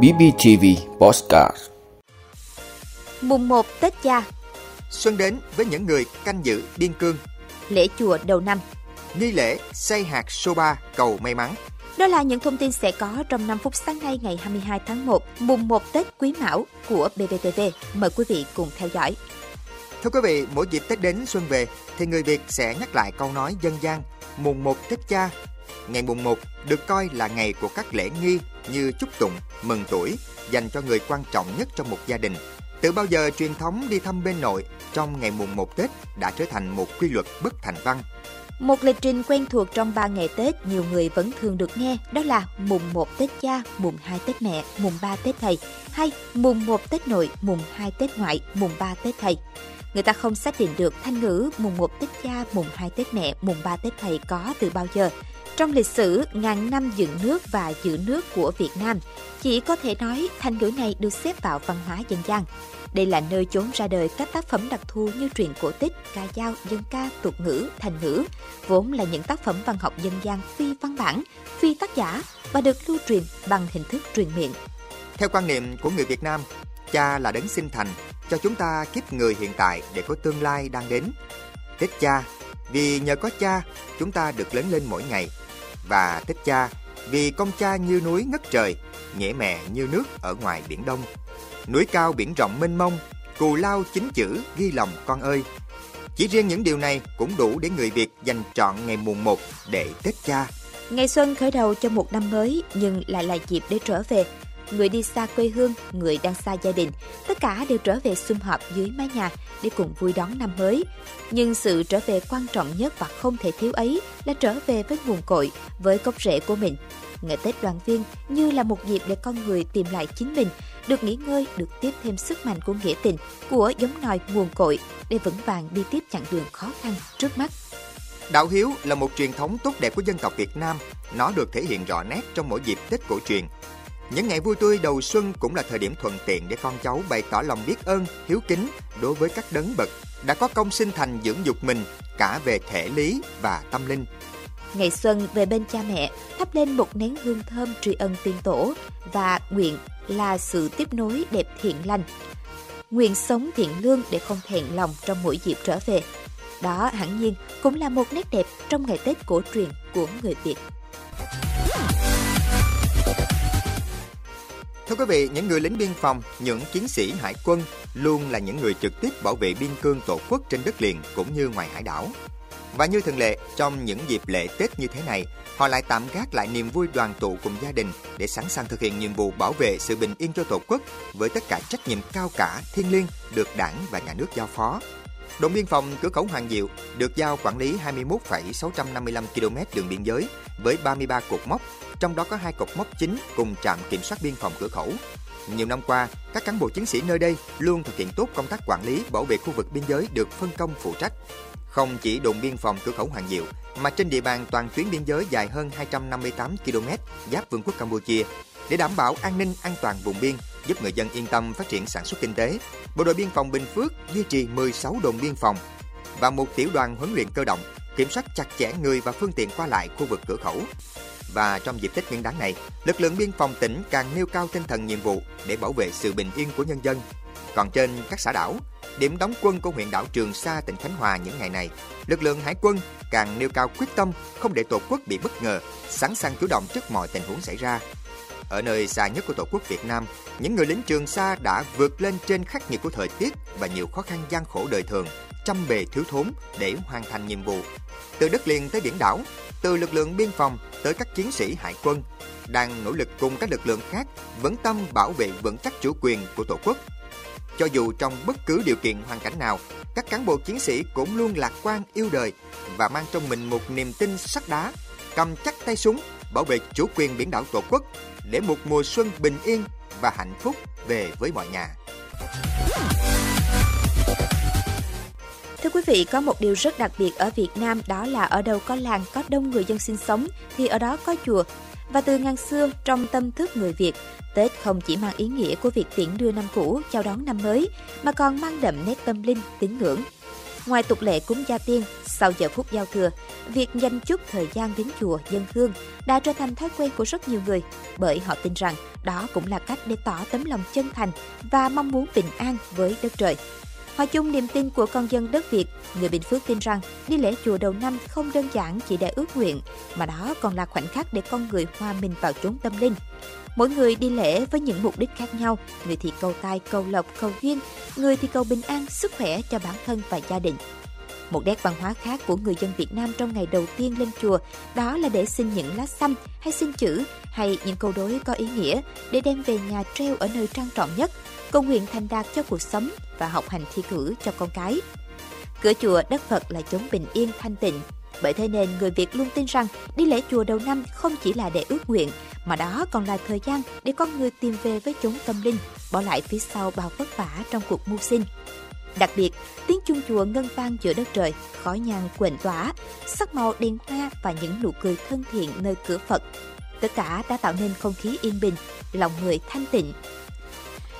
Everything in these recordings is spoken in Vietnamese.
BBTV Postcard Mùng 1 Tết Cha, Xuân đến với những người canh giữ biên cương, lễ chùa đầu năm. nghi lễ xây hạt soba cầu may mắn. Đó là những thông tin sẽ có trong 5 phút sáng nay ngày 22 tháng 1, mùng 1 Tết Quý Mão của BBTV. Mời quý vị cùng theo dõi. Thưa quý vị, mỗi dịp Tết đến xuân về thì người Việt sẽ nhắc lại câu nói dân gian mùng 1 Tết Cha. Ngày mùng 1 được coi là ngày của các lễ nghi như chúc tụng, mừng tuổi dành cho người quan trọng nhất trong một gia đình. Từ bao giờ truyền thống đi thăm bên nội trong ngày mùng 1 Tết đã trở thành một quy luật bất thành văn. Một lịch trình quen thuộc trong 3 ngày Tết nhiều người vẫn thường được nghe đó là mùng 1 Tết Cha, mùng 2 Tết Mẹ, mùng 3 Tết Thầy hay mùng 1 Tết Nội, mùng 2 Tết Ngoại, mùng 3 Tết Thầy. Người ta không xác định được thanh ngữ mùng 1 Tết Cha, mùng 2 Tết Mẹ, mùng 3 Tết Thầy có từ bao giờ. Trong lịch sử ngàn năm dựng nước và giữ nước của Việt Nam, chỉ có thể nói thành ngữ này được xếp vào văn hóa dân gian. Đây là nơi chốn ra đời các tác phẩm đặc thù như truyện cổ tích, ca dao, dân ca, tục ngữ, thành ngữ, vốn là những tác phẩm văn học dân gian phi văn bản, phi tác giả và được lưu truyền bằng hình thức truyền miệng. Theo quan niệm của người Việt Nam, cha là đấng sinh thành cho chúng ta kiếp người hiện tại để có tương lai đang đến. Tết cha, vì nhờ có cha, chúng ta được lớn lên mỗi ngày. Và Tết cha, vì công cha như núi ngất trời, nghĩa mẹ như nước ở ngoài biển Đông. Núi cao biển rộng mênh mông, cù lao chính chữ ghi lòng con ơi. Chỉ riêng những điều này cũng đủ để người Việt dành trọn ngày mùng 1 để Tết cha. Ngày xuân khởi đầu cho một năm mới nhưng lại là dịp để trở về. Người đi xa quê hương, người đang xa gia đình, tất cả đều trở về sum họp dưới mái nhà để cùng vui đón năm mới. Nhưng sự trở về quan trọng nhất và không thể thiếu ấy là trở về với nguồn cội, với gốc rễ của mình. Ngày Tết đoàn viên như là một dịp để con người tìm lại chính mình, được nghỉ ngơi, được tiếp thêm sức mạnh của nghĩa tình, của giống nòi nguồn cội để vững vàng đi tiếp chặng đường khó khăn trước mắt. Đạo hiếu là một truyền thống tốt đẹp của dân tộc Việt Nam. Nó được thể hiện rõ nét trong mỗi dịp Tết cổ truyền. Những ngày vui tươi đầu xuân cũng là thời điểm thuận tiện để con cháu bày tỏ lòng biết ơn, hiếu kính đối với các đấng bậc đã có công sinh thành dưỡng dục mình cả về thể lý và tâm linh. Ngày xuân về bên cha mẹ, thắp lên một nén hương thơm tri ân tiên tổ và nguyện là sự tiếp nối đẹp thiện lành. Nguyện sống thiện lương để không thẹn lòng trong mỗi dịp trở về. Đó hẳn nhiên cũng là một nét đẹp trong ngày Tết cổ truyền của người Việt. Thưa quý vị, những người lính biên phòng, những chiến sĩ hải quân luôn là những người trực tiếp bảo vệ biên cương tổ quốc trên đất liền cũng như ngoài hải đảo. Và như thường lệ, trong những dịp lễ Tết như thế này, họ lại tạm gác lại niềm vui đoàn tụ cùng gia đình để sẵn sàng thực hiện nhiệm vụ bảo vệ sự bình yên cho Tổ quốc với tất cả trách nhiệm cao cả, thiêng liêng được Đảng và Nhà nước giao phó. Đồn biên phòng cửa khẩu Hoàng Diệu được giao quản lý 21,655 km đường biên giới với 33 cột mốc, trong đó có hai cột mốc chính cùng trạm kiểm soát biên phòng cửa khẩu. Nhiều năm qua, các cán bộ chiến sĩ nơi đây luôn thực hiện tốt công tác quản lý bảo vệ khu vực biên giới được phân công phụ trách. Không chỉ đồn biên phòng cửa khẩu Hoàng Diệu, mà trên địa bàn toàn tuyến biên giới dài hơn 258 km giáp Vương quốc Campuchia, để đảm bảo an ninh an toàn vùng biên, giúp người dân yên tâm phát triển sản xuất kinh tế, Bộ đội biên phòng Bình Phước duy trì 16 đồn biên phòng và một tiểu đoàn huấn luyện cơ động kiểm soát chặt chẽ người và phương tiện qua lại khu vực cửa khẩu. Và trong dịp Tết Nguyên đán này, lực lượng biên phòng tỉnh càng nêu cao tinh thần nhiệm vụ để bảo vệ sự bình yên của nhân dân. Còn trên các xã đảo, điểm đóng quân của huyện đảo Trường Sa, tỉnh Khánh Hòa những ngày này, lực lượng hải quân càng nêu cao quyết tâm không để tổ quốc bị bất ngờ, sẵn sàng chủ động trước mọi tình huống xảy ra. Ở nơi xa nhất của Tổ quốc Việt Nam, những người lính Trường Sa đã vượt lên trên khắc nghiệt của thời tiết và nhiều khó khăn gian khổ đời thường, trăm bề thiếu thốn để hoàn thành nhiệm vụ. Từ đất liền tới biển đảo, từ lực lượng biên phòng tới các chiến sĩ hải quân, đang nỗ lực cùng các lực lượng khác vững tâm bảo vệ vững chắc chủ quyền của Tổ quốc. Cho dù trong bất cứ điều kiện hoàn cảnh nào, các cán bộ chiến sĩ cũng luôn lạc quan yêu đời và mang trong mình một niềm tin sắt đá, cầm chắc tay súng bảo vệ chủ quyền biển đảo Tổ quốc để một mùa xuân bình yên và hạnh phúc về với mọi nhà. Thưa quý vị, có một điều rất đặc biệt ở Việt Nam đó là ở đâu có làng, có đông người dân sinh sống thì ở đó có chùa. Và từ ngàn xưa, trong tâm thức người Việt, Tết không chỉ mang ý nghĩa của việc tiễn đưa năm cũ, chào đón năm mới, mà còn mang đậm nét tâm linh, tín ngưỡng. Ngoài tục lệ cúng gia tiên, sau giờ phút giao thừa, việc dành chút thời gian đến chùa dân hương đã trở thành thói quen của rất nhiều người, bởi họ tin rằng đó cũng là cách để tỏ tấm lòng chân thành và mong muốn bình an với đất trời. Hòa chung niềm tin của con dân đất Việt, người Bình Phước tin rằng đi lễ chùa đầu năm không đơn giản chỉ để ước nguyện, mà đó còn là khoảnh khắc để con người hòa mình vào chốn tâm linh. Mỗi người đi lễ với những mục đích khác nhau, người thì cầu tài, cầu lộc, cầu duyên, người thì cầu bình an, sức khỏe cho bản thân và gia đình. Một nét văn hóa khác của người dân Việt Nam trong ngày đầu tiên lên chùa đó là để xin những lá xăm hay xin chữ hay những câu đối có ý nghĩa để đem về nhà treo ở nơi trang trọng nhất, cầu nguyện thành đạt cho cuộc sống và học hành thi cử cho con cái. Cửa chùa đất Phật là chốn bình yên thanh tịnh. Bởi thế nên người Việt luôn tin rằng đi lễ chùa đầu năm không chỉ là để ước nguyện, mà đó còn là thời gian để con người tìm về với chốn tâm linh, bỏ lại phía sau bao vất vả trong cuộc mưu sinh. Đặc biệt, tiếng chuông chùa ngân vang giữa đất trời, khói nhang quện tỏa, sắc màu đèn hoa và những nụ cười thân thiện nơi cửa Phật. Tất cả đã tạo nên không khí yên bình, lòng người thanh tịnh.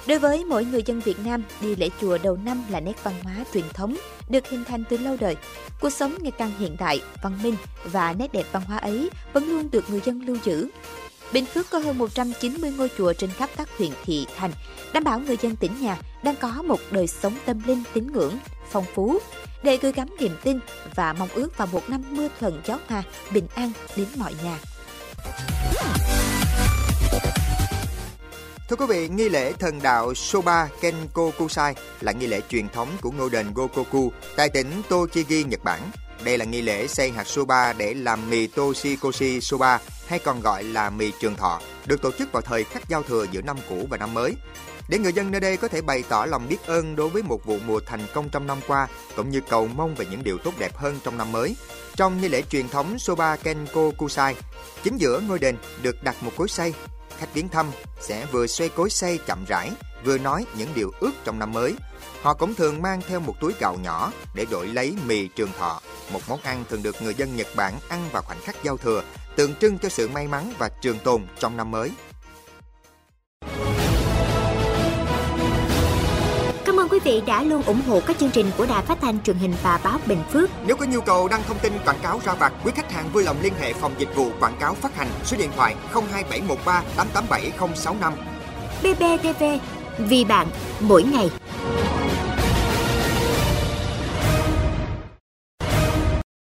Đối với mỗi người dân Việt Nam, đi lễ chùa đầu năm là nét văn hóa truyền thống, được hình thành từ lâu đời. Cuộc sống ngày càng hiện đại, văn minh và nét đẹp văn hóa ấy vẫn luôn được người dân lưu giữ. Bình Phước có hơn 190 ngôi chùa trên khắp các huyện thị thành, đảm bảo người dân tỉnh nhà đang có một đời sống tâm linh tín ngưỡng, phong phú, để gửi gắm niềm tin và mong ước vào một năm mưa thuận gió hòa, bình an đến mọi nhà. Thưa quý vị, nghi lễ thần đạo Soba Kenkokusai là nghi lễ truyền thống của ngôi đền Gokoku tại tỉnh Tochigi, Nhật Bản. Đây là nghi lễ xây hạt soba để làm mì Toshikoshi soba hay còn gọi là mì trường thọ, được tổ chức vào thời khắc giao thừa giữa năm cũ và năm mới. Để người dân nơi đây có thể bày tỏ lòng biết ơn đối với một vụ mùa thành công trong năm qua, cũng như cầu mong về những điều tốt đẹp hơn trong năm mới. Trong nghi lễ truyền thống Soba Kenko Kusai, chính giữa ngôi đền được đặt một cối xay. Khách viếng thăm sẽ vừa xoay cối xay chậm rãi, vừa nói những điều ước trong năm mới. Họ cũng thường mang theo một túi gạo nhỏ để đổi lấy mì trường thọ, một món ăn thường được người dân Nhật Bản ăn vào khoảnh khắc giao thừa, tượng trưng cho sự may mắn và trường tồn trong năm mới. Cảm ơn quý vị đã luôn ủng hộ các chương trình của Đài Phát thanh truyền hình và báo Bình Phước. Nếu có nhu cầu đăng thông tin quảng cáo ra vặt, quý khách hàng vui lòng liên hệ phòng dịch vụ quảng cáo phát hành số điện thoại 02713 887065. BBTV, vì bạn, mỗi ngày.